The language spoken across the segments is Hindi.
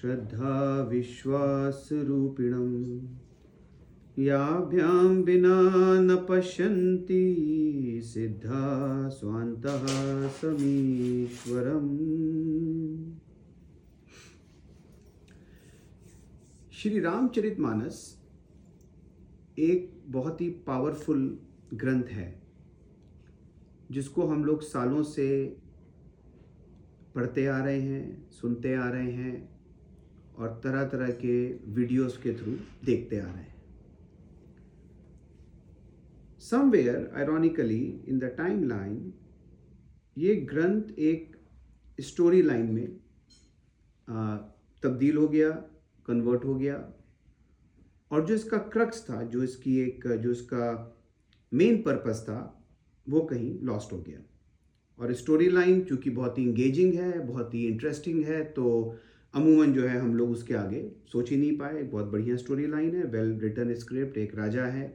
श्रद्धा याभ्यां विना न पश्यन्ति सिद्धा स्वान्तः समीश्वरम्। श्री रामचरित मानस एक बहुत ही पावरफुल ग्रंथ है, जिसको हम लोग सालों से पढ़ते आ रहे हैं, सुनते आ रहे हैं और तरह तरह के वीडियोस के थ्रू देखते आ रहे हैं। Somewhere ironically in the time line ये ग्रंथ एक स्टोरी लाइन में आ, तब्दील हो गया कन्वर्ट हो गया और जो इसका क्रक्स था जो इसकी एक जो इसका मेन पर्पस था वो कहीं लॉस्ट हो गया। और स्टोरी लाइन चूँकि बहुत ही इंगेजिंग है बहुत ही इंटरेस्टिंग है तो अमूमन जो है, हम लोग उसके आगे सोच ही नहीं पाए। बहुत बढ़िया स्टोरी लाइन है। वेल रिटर्न स्क्रिप्ट एक राजा है,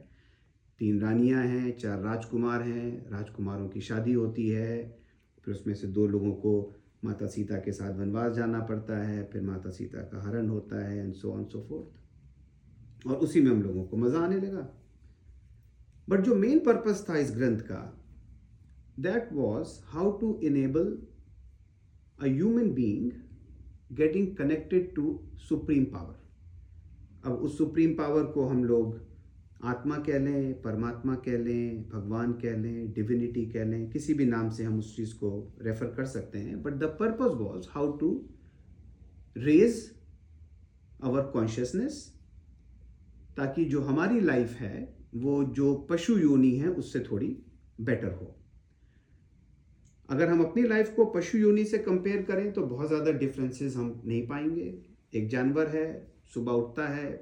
तीन रानियाँ हैं, चार राजकुमार हैं। राजकुमारों की शादी होती है, फिर उसमें से दो लोगों को माता सीता के साथ वनवास जाना पड़ता है, फिर माता सीता का हरण होता है and so on so forth और उसी में हम लोगों को मज़ा आने लगा। बट जो मेन पर्पस था इस ग्रंथ का that was how to enable a human being getting connected to supreme power अब उस सुप्रीम पावर को हम लोग आत्मा कह लें, परमात्मा कह लें, भगवान कह लें डिविनिटी कह लें, किसी भी नाम से हम उस चीज़ को रेफर कर सकते हैं। But the purpose was how to raise our consciousness ताकि जो हमारी लाइफ है, वो जो पशु योनि है, उससे थोड़ी बेटर हो। अगर हम अपनी लाइफ को पशु योनि से कंपेयर करें तो बहुत ज़्यादा डिफरेंसेस हम नहीं पाएँगे। एक जानवर है, सुबह उठता है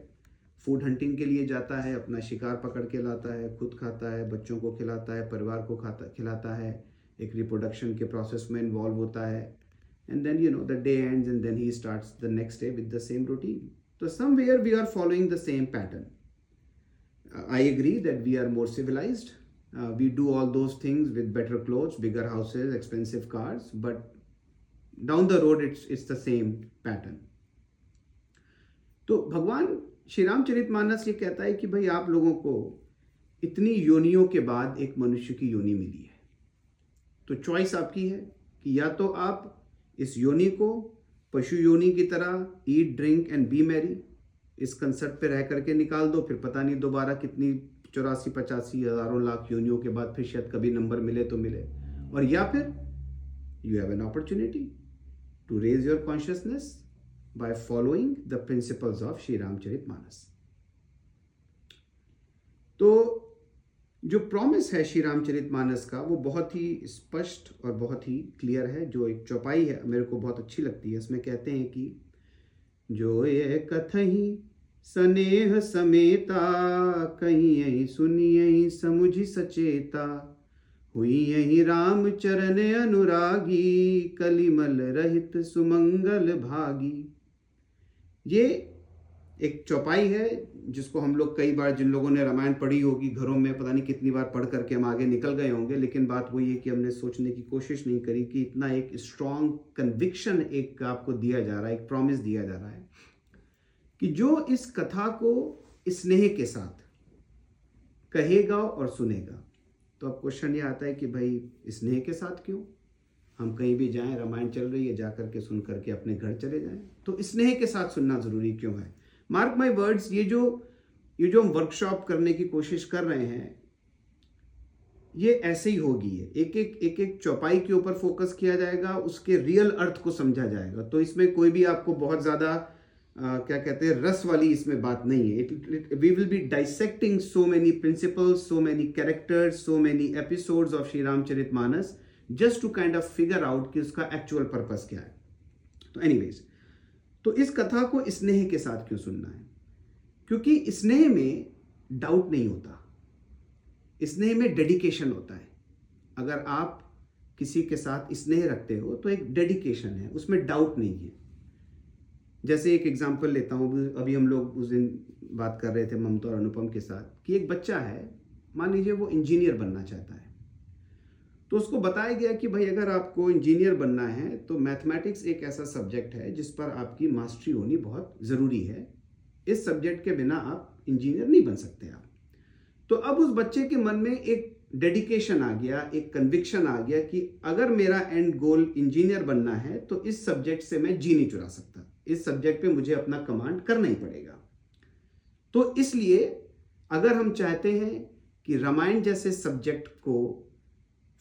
फ़ूड हंटिंग के लिए जाता है, अपना शिकार पकड़ के लाता है, खुद खाता है, बच्चों को खिलाता है, परिवार को खाता, खिलाता है, एक रिप्रोडक्शन के प्रोसेस में इन्वॉल्व होता है। And then you know the day ends and then he starts the next day with the same routine तो somewhere we are following the same pattern I agree that we are more civilized Uh, we do all those things with better clothes, bigger houses, expensive cars, but down the road it's it's the same pattern. तो भगवान श्री रामचरित मानस ये कहता है कि भाई आप लोगों को इतनी योनियों के बाद एक मनुष्य की योनि मिली है तो चॉइस आपकी है कि या तो आप इस योनि को पशु योनि की तरह eat drink and be merry इस कंसेप्ट पे रह करके निकाल दो फिर पता नहीं दोबारा कितनी चौरासी, पचासी, हज़ारों लाख योनियों के बाद फिर शायद कभी नंबर मिले तो मिले। और या फिर you have an opportunity to raise your consciousness by following the principles of Shri Ramcharit Manas तो जो प्रॉमिस है श्री रामचरित मानस का, वो बहुत ही स्पष्ट और बहुत ही क्लियर है, जो एक चौपाई है, मेरे को बहुत अच्छी लगती है। इसमें कहते हैं कि जो ये कथ ही स्नेह समेता कहीं यही सुनी यही समुझ सचेता। हुई यही राम चरण अनुरागी, कलिमल रहित सुमंगल भागी। ये एक चौपाई है जिसको हम लोग कई बार जिन लोगों ने रामायण पढ़ी होगी, घरों में पता नहीं कितनी बार पढ़ करके हम आगे निकल गए होंगे, लेकिन बात वही है कि हमने सोचने की कोशिश नहीं करी कि इतना एक स्ट्रॉन्ग कन्विक्शन एक आपको दिया जा रहा है, एक प्रॉमिस दिया जा रहा है। कि जो इस कथा को स्नेह के साथ कहेगा और सुनेगा तो अब क्वेश्चन ये आता है कि भाई स्नेह के साथ क्यों? हम कहीं भी जाएँ, रामायण चल रही है जा करके सुन करके अपने घर चले जाएँ। तो स्नेह के साथ सुनना ज़रूरी क्यों है? मार्क माई वर्ड्स ये जो ये जो हम वर्कशॉप करने की कोशिश कर रहे हैं, ये ऐसे ही होगी है एक एक एक एक चौपाई के ऊपर फोकस किया जाएगा, उसके रियल अर्थ को समझा जाएगा। तो इसमें कोई भी आपको बहुत ज़्यादा क्या कहते हैं, रस वाली इसमें बात नहीं है। We will be dissecting so many principles so many characters so many episodes of Shri Ramcharit Manas just to kind of figure out कि उसका एक्चुअल पर्पस क्या है। तो एनीवेज तो इस कथा को स्नेह के साथ क्यों सुनना है? क्योंकि स्नेह में डाउट नहीं होता। स्नेह में डेडिकेशन होता है। अगर आप किसी के साथ स्नेह रखते हो तो एक डेडिकेशन है, उसमें डाउट नहीं है। जैसे एक एग्जांपल लेता हूँ, अभी हम लोग उस दिन बात कर रहे थे ममता और अनुपम के साथ कि एक बच्चा है, मान लीजिए वो इंजीनियर बनना चाहता है। तो उसको बताया गया कि भाई अगर आपको इंजीनियर बनना है तो मैथमेटिक्स एक ऐसा सब्जेक्ट है जिस पर आपकी मास्टरी होनी बहुत ज़रूरी है। इस सब्जेक्ट के बिना आप इंजीनियर नहीं बन सकते आप। तो अब उस बच्चे के मन में एक डेडिकेशन आ गया, एक कन्विक्शन आ गया कि अगर मेरा एंड गोल इंजीनियर बनना है तो इस सब्जेक्ट से मैं जी नहीं चुरा सकता। इस सब्जेक्ट पे मुझे अपना कमांड करना ही पड़ेगा। तो इसलिए अगर हम चाहते हैं कि रामायण जैसे सब्जेक्ट को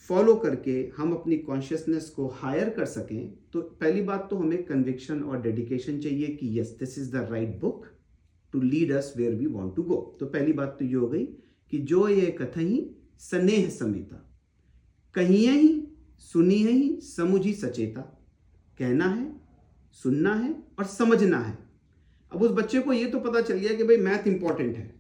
फॉलो करके हम अपनी कॉन्शियसनेस को हायर कर सकें तो पहली बात तो हमें कन्विक्शन और डेडिकेशन चाहिए कि yes this is the right book to lead us where we want to go तो पहली बात तो ये हो गई कि जो ये कथही स्नेह समेता कहिए ही सुनिए ही समुझी सचेता। कहना है सुनना है और समझना है। अब उस बच्चे को ये तो पता चल गया कि भाई मैथ इंपॉर्टेंट है।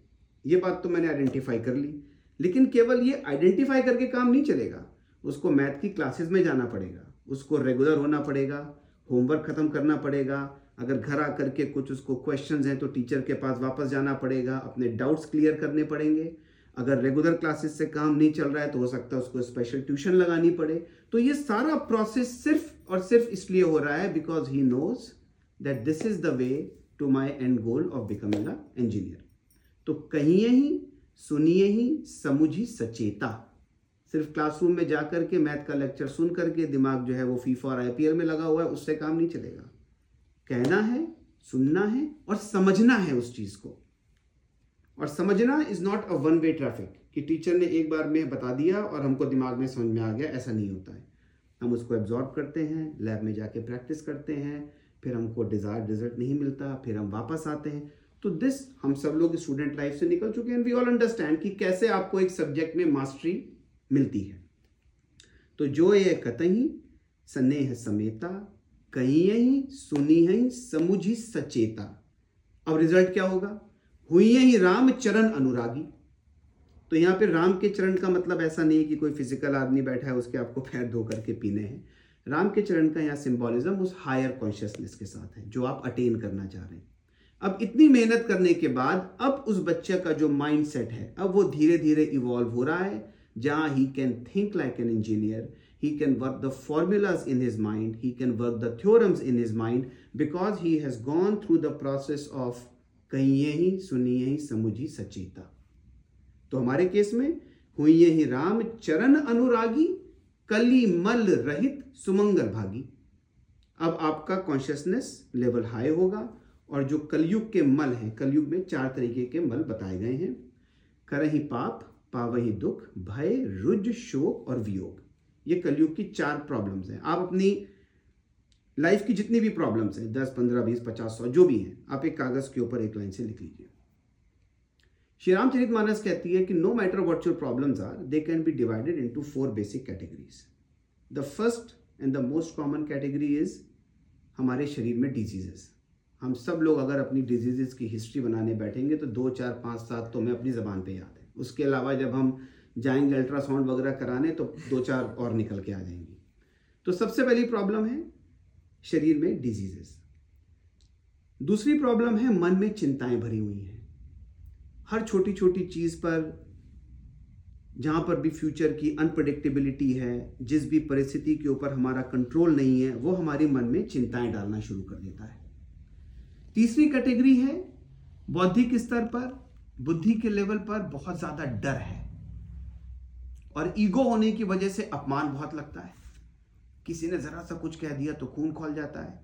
ये बात तो मैंने आइडेंटिफाई कर ली। लेकिन केवल ये आइडेंटिफाई करके काम नहीं चलेगा। उसको मैथ की क्लासेस में जाना पड़ेगा। उसको रेगुलर होना पड़ेगा। होमवर्क खत्म करना पड़ेगा। अगर घर आकर के कुछ उसको क्वेश्चंस हैं तो टीचर के पास वापस जाना पड़ेगा। अपने डाउट्स क्लियर करने पड़ेंगे। अगर रेगुलर क्लासेस से काम नहीं चल रहा है तो हो सकता है उसको स्पेशल ट्यूशन लगानी पड़े। तो ये सारा प्रोसेस सिर्फ़ और सिर्फ़ इसलिए हो रहा है because he knows that this is the way to my end goal of becoming a engineer तो कहिए ही, सुनिए ही समझी सचेता। सिर्फ़ क्लासरूम में जाकर के मैथ का लेक्चर सुन करके दिमाग जो है वो फीफा और आईपीएल में लगा हुआ है, उससे काम नहीं चलेगा। कहना है, सुनना है और समझना है उस चीज़ को। और समझना is not a one way traffic कि टीचर ने एक बार में बता दिया और हमको दिमाग में समझ में आ गया, ऐसा नहीं होता है। हम उसको एब्जॉर्ब करते हैं लैब में जाके प्रैक्टिस करते हैं, फिर हमको डिज़ायर रिज़ल्ट नहीं मिलता, फिर हम वापस आते हैं। तो दिस हम सब लोग स्टूडेंट लाइफ से निकल चुके हैं वी ऑल अंडरस्टैंड कि कैसे आपको एक सब्जेक्ट में मास्टरी मिलती है। तो जो ये कतही स्नेह समेता, कहीं ही सुनी ही समुझी सचेता। अब रिज़ल्ट क्या होगा? हुई ही राम चरण अनुरागी। तो यहाँ पे राम के चरण का मतलब ऐसा नहीं है कि कोई फ़िज़िकल आदमी बैठा है, उसके आपको पैर धो करके पीने हैं। राम के चरण का यहाँ सिंबॉलिज्म उस हायर कॉन्शियसनेस के साथ है, जो आप अटेन करना चाह रहे हैं। अब इतनी मेहनत करने के बाद, अब उस बच्चे का जो माइंड सेट है, अब वो धीरे धीरे इवॉल्व हो रहा है, जहाँ he can think like an engineer he can work the formulas in his mind, he can work the theorems in his mind, because he has gone through the process of कहिए ही सुनिए ही समुझी सचेता। तो हमारे केस में हुई ही राम चरण अनुरागी, कली मल रहित सुमंगल भागी। अब आपका कॉन्शियसनेस लेवल हाई होगा और जो कलयुग के मल हैं, कलयुग में चार तरीके के मल बताए गए हैं। करही पाप, पावही दुख, भय, रुज, शोक और वियोग। ये कलयुग की चार प्रॉब्लम्स हैं। आप अपनी लाइफ की जितनी भी प्रॉब्लम्स हैं, दस, पंद्रह, बीस, पचास, सौ, जो भी हैं, आप एक कागज़ के ऊपर एक लाइन से लिख लीजिए। श्री रामचरित मानस कहती है कि no matter what your problems are they can be divided into four basic categories the first and the most common category is हमारे शरीर में डिजीजेस हम सब लोग अगर अपनी डिजीजेस की हिस्ट्री बनाने बैठेंगे तो दो, चार, पाँच, सात तो हमें अपनी ज़बान पे याद है। उसके अलावा जब हम जाएँगे अल्ट्रासाउंड वगैरह कराने तो दो, चार और निकल के आ जाएँगी। तो सबसे पहली प्रॉब्लम है शरीर में डिजीजेस दूसरी प्रॉब्लम है, मन में चिंताएँ भरी हुई हैं। हर छोटी छोटी चीज़ पर, जहाँ पर भी फ्यूचर की अनप्रडिक्टेबिलिटी है, जिस भी परिस्थिति के ऊपर हमारा कंट्रोल नहीं है, वो हमारे मन में चिंताएँ डालना शुरू कर देता है। तीसरी कैटेगरी है, बौद्धिक स्तर पर, बुद्धि के लेवल पर बहुत ज़्यादा डर है। और ईगो होने की वजह से अपमान बहुत लगता है। किसी ने जरा सा कुछ कह दिया तो खून खोल जाता है।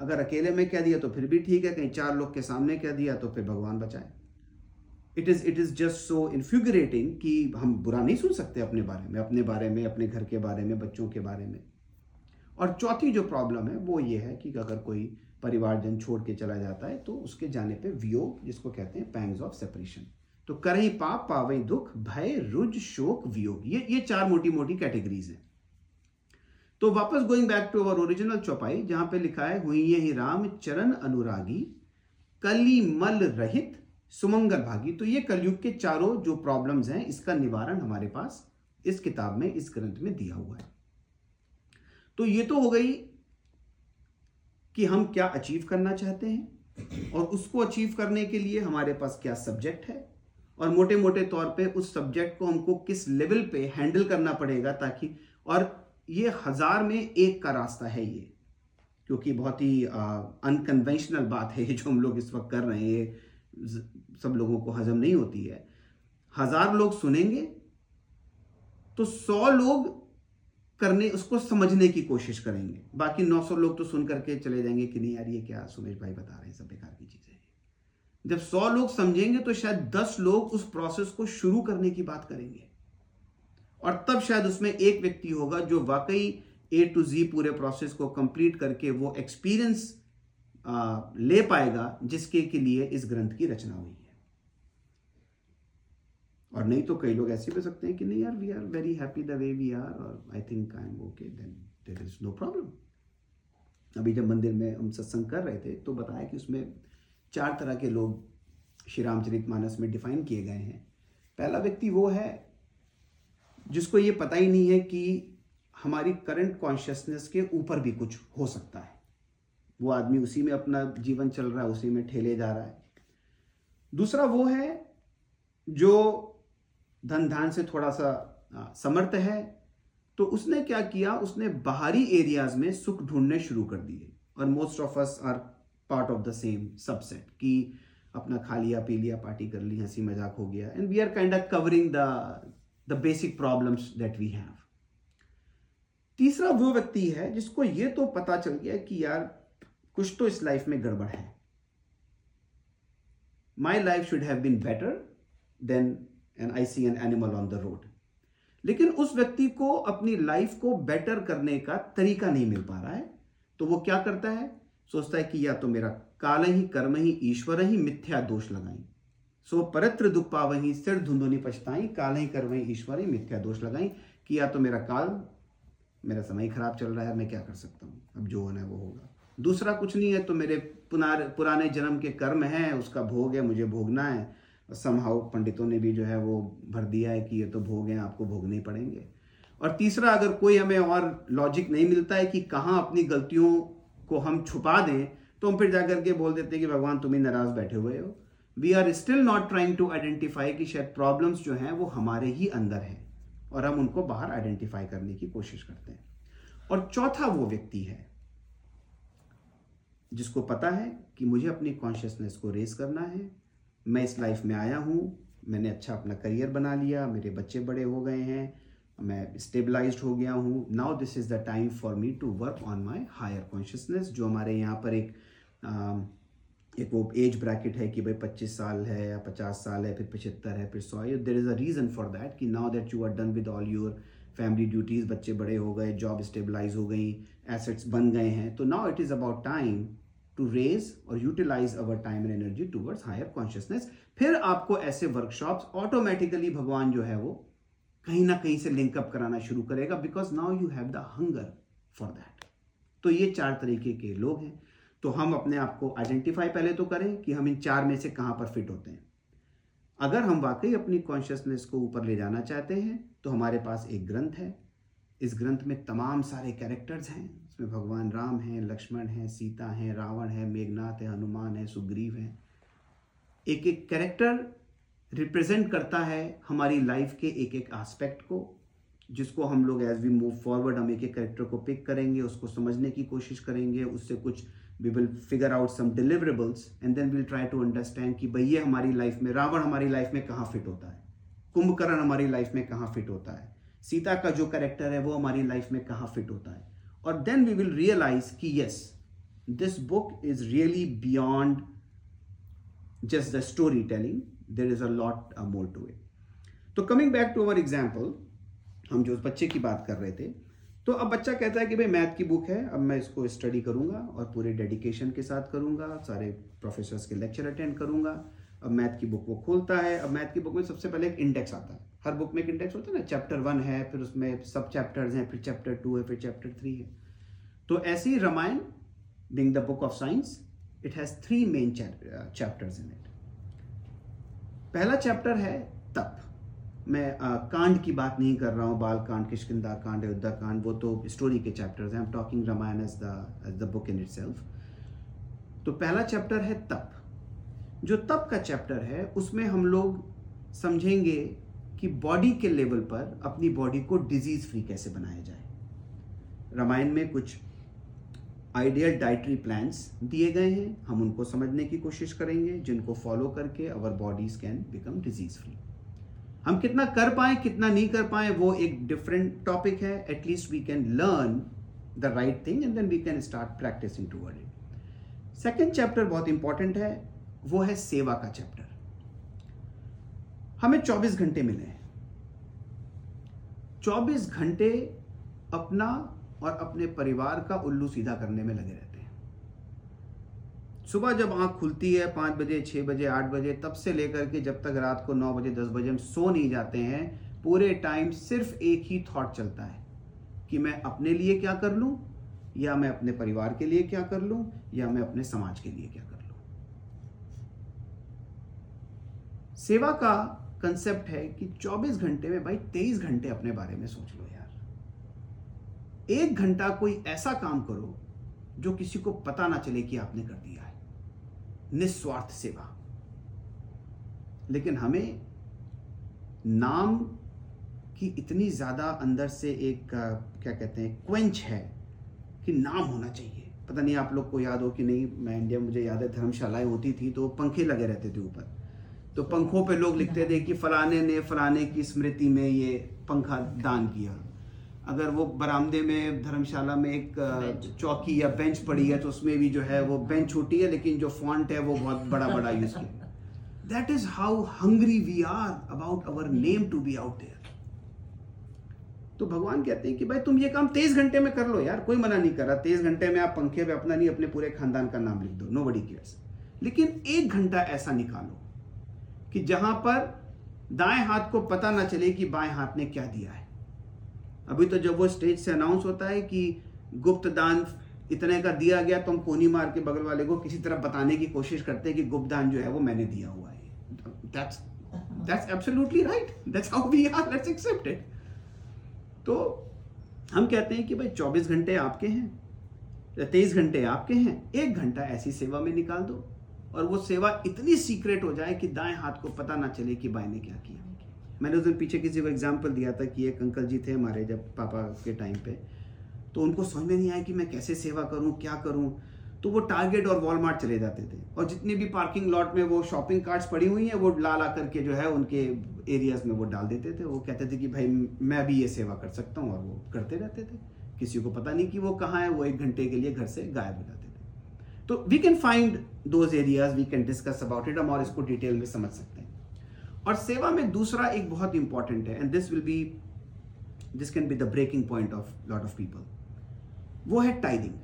अगर अकेले में कह दिया तो फिर भी ठीक है, कहीं चार लोग के सामने कह दिया तो फिर भगवान बचाए। It is it is just so infuriating कि हम बुरा नहीं सुन सकते अपने बारे में, अपने बारे में, अपने घर के बारे में, बच्चों के बारे में। और चौथी जो प्रॉब्लम है, वो ये है कि अगर कोई परिवारजन छोड़ के चला जाता है तो उसके जाने पे वियोग, जिसको कहते हैं पैंग्स ऑफ़ सेपरेशन तो करही पाप पावई दुख, भय, रुज, शोक, वियोग, ये ये चार मोटी मोटी कैटेगरीज हैं। तो वापस going back to our original चौपाई, जहाँ पे लिखा है, हुई ही राम, चरण अनुरागी, कली मल रहित, सुमंगल भागी। तो ये कलयुग के चारों जो प्रॉब्लम्स हैं, इसका निवारण हमारे पास इस किताब में, इस ग्रंथ में दिया हुआ है। तो ये तो हो गई कि हम क्या अचीव करना चाहते हैं, और उसको अचीव करने के लिए हमारे पास क्या सब्जेक्ट है, और मोटे मोटे तौर पे उस सब्जेक्ट को हमको किस लेवल पे हैंडल करना पड़ेगा, ताकि और ये हज़ार में एक का रास्ता है ये, क्योंकि बहुत ही अनकन्वेंशनल बात है जो हम लोग इस वक्त कर रहे हैं सब लोगों को हजम नहीं होती है। हज़ार लोग सुनेंगे तो सौ लोग करने, उसको समझने की कोशिश करेंगे। बाकी 900 लोग तो सुन करके चले जाएँगे कि नहीं यार, ये क्या सुमेश भाई बता रहे हैं, सब बेकार की चीज़ें जब 100 लोग समझेंगे तो शायद 10 लोग उस प्रोसेस को शुरू करने की बात करेंगे। और तब शायद उसमें एक व्यक्ति होगा जो वाकई ए टू जी पूरे प्रोसेस को कंप्लीट करके वो एक्सपीरियंस ले पाएगा, जिसके के लिए इस ग्रंथ की रचना हुई है। और नहीं तो कई लोग ऐसे भी सकते हैं कि नहीं यार we are very happy the way we are और I think I am okay then there is no problem अभी जब मंदिर में हम सत्संग कर रहे थे तो बताया कि उसमें चार तरह के लोग श्री रामचरित मानस में डिफाइन किए गए हैं। पहला व्यक्ति वो है जिसको ये पता ही नहीं है कि हमारी करंट कॉन्शियसनेस के ऊपर भी कुछ हो सकता है। वो आदमी उसी में अपना जीवन चल रहा है, उसी में ठेले जा रहा है। दूसरा वो है जो धन धान से थोड़ा सा समर्थ है तो उसने क्या किया? उसने बाहरी एरियाज़ में सुख ढूँढने शुरू कर दिए। और most of us are part of the same subset कि अपना खा लिया, पी लिया पार्टी कर ली हँसी मज़ाक हो गया। And we are kind of covering the the basic problems that we have तीसरा वो व्यक्ति है जिसको ये तो पता चल गया कि यार, कुछ तो इस लाइफ में गड़बड़ है। My life should have been better than an I see an animal on the road लेकिन उस व्यक्ति को अपनी लाइफ को बेटर करने का तरीका नहीं मिल पा रहा है। तो वो क्या करता है? सोचता है कि या तो मेरा काल ही, कर्म ही, ईश्वर ही मिथ्या दोष लगाई सो परत्र दुख पावही सिर धुंधुनी पछताई काल ही ईश्वर मिथ्या दोष लगाई। कि या तो मेरा काल, मेरा समय खराब चल रहा है, मैं क्या कर सकता हूँ? अब जो होना है वो होगा। दूसरा कुछ नहीं है तो मेरे पुनार, पुराने जन्म के कर्म हैं, उसका भोग है, मुझे भोगना है। समहाउ पंडितों ने भी जो है वो भर दिया है कि ये तो भोग हैं, आपको भोगने ही पड़ेंगे। और तीसरा, अगर कोई हमें और लॉजिक नहीं मिलता है कि कहाँ अपनी गलतियों को हम छुपा दें तो हम फिर जाकर के बोल देते हैं कि भगवान तुम ही नाराज़ बैठे हुए हो। We are still not trying to identify कि शायद प्रॉब्लम्स जो हैं, वो हमारे ही अंदर हैं और हम उनको बाहर आइडेंटिफाई करने की कोशिश करते हैं। और चौथा वो व्यक्ति है जिसको पता है कि मुझे अपनी कॉन्शियसनेस को रेस करना है। मैं इस लाइफ में आया हूँ, मैंने अच्छा अपना करियर बना लिया, मेरे बच्चे बड़े हो गए हैं, मैं स्टेबलाइज हो गया हूँ। Now this is the time for me to work on my higher consciousness जो हमारे यहाँ पर एक एक वो एज ब्रैकेट है कि भाई पच्चीस साल है या पचास साल है, फिर पचहत्तर है, फिर सौ there is a reason for that कि now that you are done with all your family duties बच्चे बड़े हो गए जॉब स्टेबलाइज हो गई एसेट्स बन गए हैं तो now it is about time to raise और utilize our time and energy towards higher consciousness फिर आपको ऐसे वर्कशॉप्स ऑटोमेटिकली भगवान जो है वो कहीं ना कहीं से लिंकअप कराना शुरू करेगा because now you have the hunger for that तो ये चार तरीके के लोग हैं। तो हम अपने आप को आइडेंटिफाई पहले तो करें कि हम इन चार में से कहाँ पर फिट होते हैं। अगर हम वाकई अपनी कॉन्शियसनेस को ऊपर ले जाना चाहते हैं तो हमारे पास एक ग्रंथ है। इस ग्रंथ में तमाम सारे कैरेक्टर्स हैं। इसमें भगवान राम हैं, लक्ष्मण हैं, सीता हैं, रावण है, मेघनाथ है, हनुमान है, सुग्रीव है। एक एक कैरेक्टर रिप्रेजेंट करता है हमारी लाइफ के एक एक एस्पेक्ट को, जिसको हम लोग एज वी मूव फॉरवर्ड हम एक एक कैरेक्टर को पिक करेंगे, उसको समझने की कोशिश करेंगे, उससे कुछ we will figure out some deliverables and then will try to understand कि भाई ये हमारी लाइफ में, रावण हमारी लाइफ में कहाँ फिट होता है? कुंभकर्ण हमारी लाइफ में कहाँ फिट होता है? सीता का जो कैरेक्टर है, वो हमारी लाइफ में कहाँ फिट होता है? और then we will realise that yes this book is really beyond just the story telling there is a lot more to it तो coming back to our example हम जो उस बच्चे की बात कर रहे थे तो अब बच्चा कहता है कि भाई मैथ की बुक है, अब मैं इसको स्टडी करूँगा और पूरे डेडिकेशन के साथ करूँगा, सारे प्रोफेसर्स के लेक्चर अटेंड करूँगा। अब मैथ की बुक वो खोलता है। अब मैथ की बुक में सबसे पहले एक इंडेक्स आता है। हर बुक में एक इंडेक्स होता है ना चैप्टर वन है, फिर उसमें सब चैप्टर्स हैं, फिर चैप्टर टू है, फिर चैप्टर थ्री है। तो ऐसे ही Ramayana being the book of science it has three main chapters in it पहला चैप्टर है तप। मैं आ, कांड की बात नहीं कर रहा हूँ बाल कांड किशकिंदा कांड अयोध्या कांड वो तो स्टोरी के चैप्टर्स हैं। Talking Ramayana as the the book in it तो पहला चैप्टर है तप। जो तप का चैप्टर है उसमें हम लोग समझेंगे कि बॉडी के लेवल पर अपनी बॉडी को डिज़ीज़ फ्री कैसे बनाया जाए। रामायण में कुछ आइडियल डाइटरी प्लान्स दिए गए हैं। हम उनको समझने की कोशिश करेंगे जिनको फॉलो करके our bodies can become disease free हम कितना कर पाए, कितना नहीं कर पाए, वो एक डिफरेंट टॉपिक है. At least we can learn the right thing and then we can start practising toward it second chapter बहुत इंपॉर्टेंट है, वो है सेवा का चैप्टर हमें 24 घंटे मिले हैं. 24 घंटे अपना और अपने परिवार का उल्लू सीधा करने में लगे रहते सुबह जब आँख खुलती है पाँच बजे, छह बजे, आठ बजे, तब से लेकर के जब तक रात को नौ बजे, दस बजे हम सो नहीं जाते हैं, पूरे टाइम सिर्फ़ एक ही थॉट चलता है कि मैं अपने लिए क्या कर लूँ, या मैं अपने परिवार के लिए क्या कर लूँ, या मैं अपने समाज के लिए क्या कर लूँ। सेवा का कंसेप्ट है कि 24 घंटे में भाई 23 घंटे अपने बारे में सोच लो यार। एक घंटा कोई ऐसा काम करो जो किसी को पता ना चले कि आपने कर दिया है। निस्वार्थ सेवा। लेकिन हमें नाम की इतनी ज़्यादा अंदर से एक क्या कहते हैं, क्वेंच है कि नाम होना चाहिए। पता नहीं आप लोग को याद हो कि नहीं, मैं इंडिया मुझे याद है धर्मशालाएँ होती थी तो पंखे लगे रहते थे ऊपर। तो पंखों पे लोग लिखते थे कि फलाने ने फलाने की स्मृति में ये पंखा दान किया। अगर वो बरामदे में धर्मशाला में एक चौकी या बेंच पड़ी है तो उसमें भी जो है वो बेंच छोटी है लेकिन जो फॉन्ट है वो बहुत बड़ा बड़ा यूज़ किया that is how hungry we are about our name to be out there तो भगवान कहते हैं कि भाई तुम ये काम तेईस घंटे में कर लो यार कोई मना नहीं कर रहा। तेईस घंटे में आप पंखे पे अपना नहीं अपने पूरे खानदान का नाम लिख दो नो बडी केयर्स लेकिन एक घंटा ऐसा निकालो कि जहाँ पर दाएँ हाथ को पता ना चले कि बाएँ हाथ ने क्या दिया है। अभी तो जब वो स्टेज से अनाउंस होता है कि गुप्त दान इतने का दिया गया तो हम कोनी मार के बगल वाले को किसी तरह बताने की कोशिश करते हैं कि गुप्त दान जो है वो मैंने दिया हुआ है। That's that's absolutely right that's how we are let's accept it तो हम कहते हैं कि भाई 24 घंटे आपके हैं तेईस घंटे आपके हैं, एक घंटा ऐसी सेवा में निकाल दो। और वो सेवा इतनी सीक्रेट हो जाए कि दाएँ हाथ को पता ना चले कि बाएँ ने क्या किया। मैंने उस दिन पीछे किसी को एग्ज़ाम्पल दिया था कि एक अंकल जी थे हमारे जब पापा के टाइम पे तो उनको समझ में नहीं आया कि मैं कैसे सेवा करूँ, क्या करूँ। तो वो टारगेट और वॉलमार्ट चले जाते थे। और जितनी भी पार्किंग लॉट में वो शॉपिंग कार्ड्स पड़ी हुई हैं, वो ला ला करके जो है उनके एरियाज़ में वो डाल देते थे। वो कहते थे कि भाई, मैं भी ये सेवा कर सकता हूँ। और वो करते रहते थे। किसी को पता नहीं कि वो कहाँ है, वो एक घंटे के लिए घर से गायब हो जाते थे। तो we can find those areas we can discuss about it हम और इसको डिटेल में समझ सकते हैं। और सेवा में दूसरा एक बहुत इंपॉर्टेंट है and this will be this can be the breaking point of lot of people वो है टाइदिंग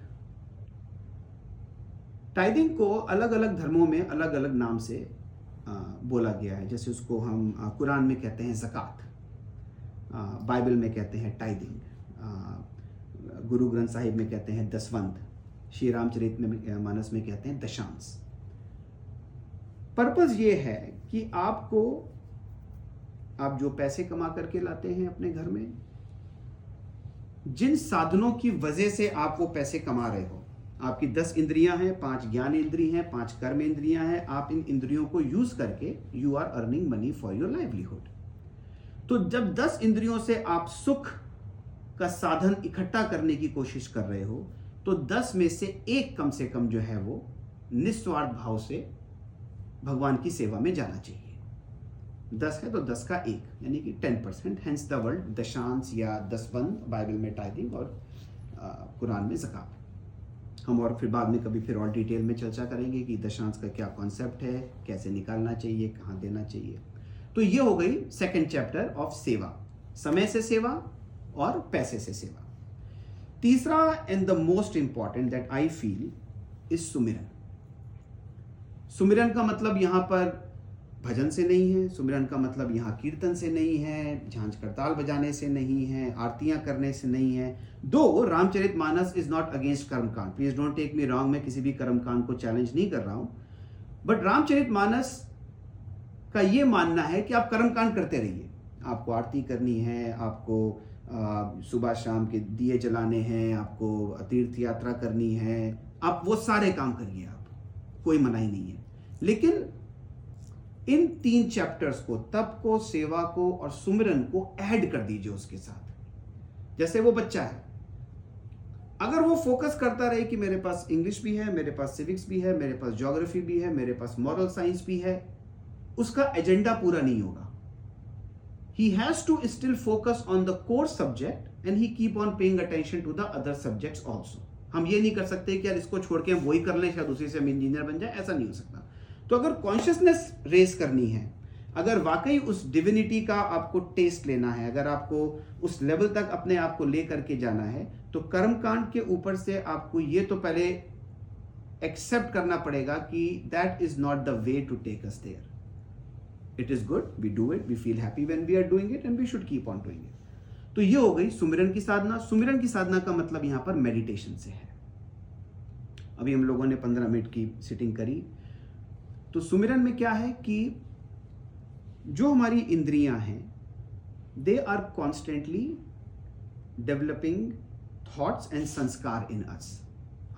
टाइदिंग को अलग अलग धर्मों में अलग अलग नाम से बोला गया है। जैसे उसको हम कुरान में कहते हैं जक़ात बाइबल में कहते हैं टाइदिंग गुरु ग्रंथ साहिब में कहते हैं दसवंत, श्री रामचरित में मानस में कहते हैं दशांश। पर्पज ये है कि आपको, आप जो पैसे कमा करके लाते हैं अपने घर में, जिन साधनों की वजह से आप वो पैसे कमा रहे हो, आपकी दस इंद्रियाँ हैं, पाँच ज्ञान इंद्रिय हैं, पाँच कर्म इंद्रियाँ हैं, आप इन इंद्रियों को यूज़ करके you are earning money for your livelihood तो जब दस इंद्रियों से आप सुख का साधन इकट्ठा करने की कोशिश कर रहे हो तो दस में से एक कम से कम जो है वो निस्वार्थ भाव से भगवान की सेवा में जाना चाहिए। दस है तो दस का एक, यानी कि ten percent hence the world दशांश या दसबंद बाइबल में टाइदिंग और कुरान में जक़ात। हम और फिर बाद में कभी फिर और डिटेल में चर्चा करेंगे कि दशांश का क्या कॉन्सेप्ट है, कैसे निकालना चाहिए, कहाँ देना चाहिए। तो ये हो गई सेकेंड चैप्टर ऑफ़ सेवा। समय से सेवा और पैसे से सेवा। तीसरा and the most important that I feel is सुमिरन। सुमिरन का मतलब यहाँ पर भजन से नहीं है, सुमिरन का मतलब यहाँ कीर्तन से नहीं है, झांझ करताल बजाने से नहीं है, आरतियाँ करने से नहीं है। दो, Ramcharit Manas is not against कर्मकांड please don't take me wrong मैं किसी भी कर्मकांड को चैलेंज नहीं कर रहा हूँ। बट रामचरित मानस का ये मानना है कि आप कर्मकांड करते रहिए। आपको आरती करनी है, आपको सुबह शाम के दिए जलाने हैं, आपको तीर्थ यात्रा करनी है, आप वो सारे काम करिए आप। कोई मनाही नहीं है। लेकिन इन तीन चैप्टर्स को, तप को, सेवा को और सुमिरन को ऐड कर दीजिए उसके साथ। जैसे वो बच्चा है। अगर वो फोकस करता रहे कि मेरे पास इंग्लिश भी है, मेरे पास सिविक्स भी है, मेरे पास ज्योग्राफी भी है, मेरे पास मॉरल साइंस भी है, उसका एजेंडा पूरा नहीं होगा। He has to still focus on the core subject and he keep on paying attention to the other subjects also हम ये नहीं कर सकते कि यार इसको छोड़ के हम वही कर लें, शायद उसी से हम इंजीनियर बन जाए, ऐसा नहीं हो सकता। तो अगर कॉन्शियसनेस रेस करनी है, अगर वाकई उस डिविनिटी का आपको टेस्ट लेना है, अगर आपको उस लेवल तक अपने आप को ले करके जाना है तो कर्मकांड के ऊपर से आपको ये तो पहले एक्सेप्ट करना पड़ेगा कि that is not the way to take us there it is good we do it we feel happy when we are doing it and we should keep on doing it तो ये हो गई सुमिरन की साधना। सुमिरन की साधना का मतलब यहाँ पर मेडिटेशन से है। अभी हम लोगों ने पंद्रह मिनट की सिटिंग करी। तो सुमिरन में क्या है कि जो हमारी इंद्रियाँ हैं they are constantly developing thoughts and sanskar in us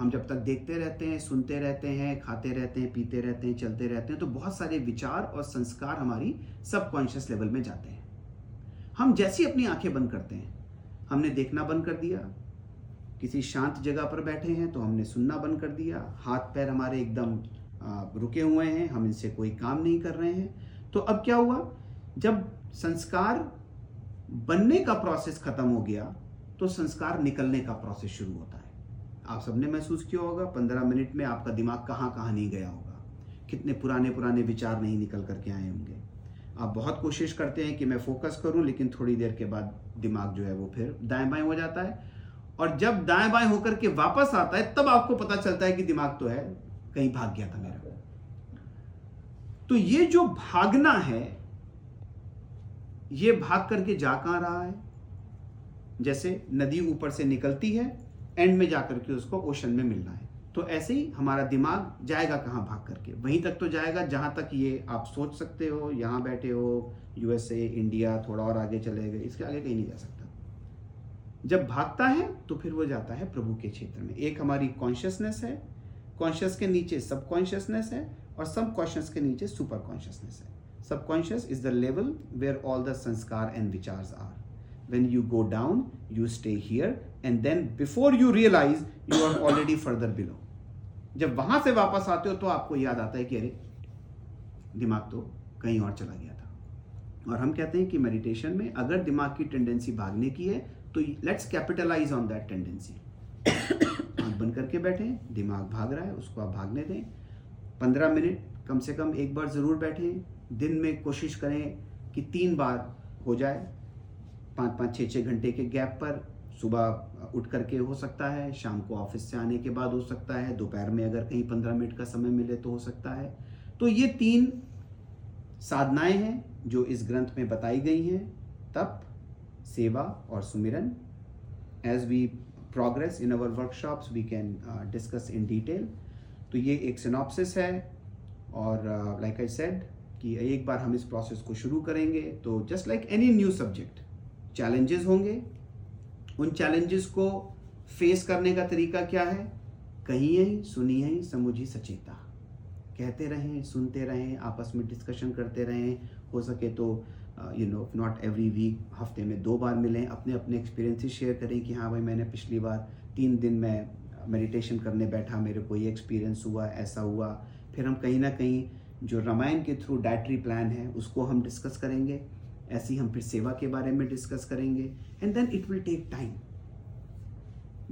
हम जब तक देखते रहते हैं, सुनते रहते हैं, खाते रहते हैं, पीते रहते हैं, चलते रहते हैं तो बहुत सारे विचार और संस्कार हमारी सबकॉन्शियस लेवल में जाते हैं। हम जैसी अपनी आँखें बंद करते हैं, हमने देखना बंद कर दिया। किसी शांत जगह पर बैठे हैं तो हमने सुनना बंद कर दिया। हाथ पैर हमारे एकदम रुके हुए हैं, हम इनसे कोई काम नहीं कर रहे हैं। तो अब क्या हुआ? जब संस्कार बनने का प्रोसेस खत्म हो गया तो संस्कार निकलने का प्रोसेस शुरू होता है। आप सबने महसूस किया होगा, पंद्रह मिनट में आपका दिमाग कहाँ कहाँ नहीं गया होगा। कितने पुराने पुराने विचार नहीं निकल करके आए होंगे। आप बहुत कोशिश करते हैं कि मैं फोकस करूँ, लेकिन थोड़ी देर के बाद दिमाग जो है वो फिर दाएँ बाएँ हो जाता है। और जब दाएँ बाएँ होकर के वापस आता है, तब आपको पता चलता है कि दिमाग तो है, कहीं भाग गया था मेरा। तो ये जो भागना है, ये भाग करके जा कहाँ रहा है? जैसे नदी ऊपर से निकलती है एंड में जाकर के उसको ओशन में मिलना है। तो ऐसे ही हमारा दिमाग जाएगा कहाँ भाग करके? वहीं तक तो जाएगा जहाँ तक ये आप सोच सकते हो, यहाँ बैठे हो यूएसए इंडिया थोड़ा और आगे चले गए, इसके आगे कहीं नहीं जा सकता। जब भागता है तो फिर वो जाता है प्रभु के क्षेत्र में। एक हमारी कॉन्शियसनेस है कॉन्शियस के नीचे सब कॉन्शियसनेस है और सब कॉन्शियस के नीचे सुपर कॉन्शियसनेस है। Subconscious is the level where all the sanskar and विचार्स are when you go down, you stay here, and then before you realize, you are already further below. जब वहाँ से वापस आते हो तो आपको याद आता है कि अरे, दिमाग तो कहीं और चला गया था। और हम कहते हैं कि मेडिटेशन में अगर दिमाग की टेंडेंसी भागने की है तो let's capitalise on that tendency आँख बंद करके बैठे, दिमाग भाग रहा है, उसको आप भागने दें। पंद्रह मिनट कम से कम एक बार ज़रूर बैठें। दिन में कोशिश करें कि तीन बार हो जाए। पाँच पाँच, छः छः घंटे के गैप पर सुबह उठ करके हो सकता है, शाम को ऑफ़िस से आने के बाद हो सकता है, दोपहर में अगर कहीं पंद्रह मिनट का समय मिले तो हो सकता है। तो ये तीन साधनाएँ हैं जो इस ग्रंथ में बताई गई हैं। तप, सेवा और सुमिरन। As we progress in our workshops we can discuss in detail तो ये एक सिनॉप्सिस है और लाइक आई सेड कि एक बार हम इस प्रोसेस को शुरू करेंगे तो just like any new subject challenges होंगे। उन चैलेंजेस को फेस करने का तरीका क्या है? कहिए ही सुनिए ही, समझी सचेता। कहते रहें, सुनते रहें, आपस में डिस्कशन करते रहें। हो सके तो you know not every week हफ़्ते में दो बार मिलें अपने अपने एक्सपीरियंसेस शेयर करें कि हाँ भाई, मैंने पिछली बार तीन दिन में मेडिटेशन करने बैठा, मेरे को ये एक्सपीरियंस हुआ, ऐसा हुआ। फिर हम कहीं ना कहीं, जो रामायण के थ्रू डायट्री प्लान है, उसको हम डिस्कस करेंगे। ऐसी हम फिर सेवा के बारे में डिस्कस करेंगे and then it will take time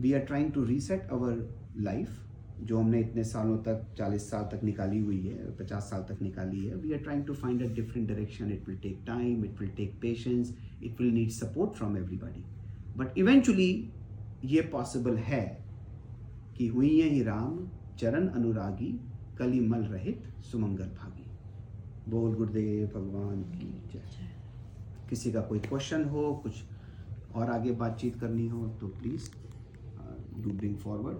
we are trying to reset our life जो हमने इतने सालों तक, चालीस साल तक निकाली हुई है, पचास साल तक निकाली है we are trying to find a different direction it will take time it will take patience it will need support from everybody but eventually ये पॉसिबल है कि हुई है ही राम, चरण अनुरागी कली मल रहित, सुमंगल भागी। बोल गुरुदेव, भगवान की जय। किसी का कोई क्वेश्चन हो, कुछ और आगे बातचीत करनी हो तो प्लीज़ डू ब्रिंग फॉरवर्ड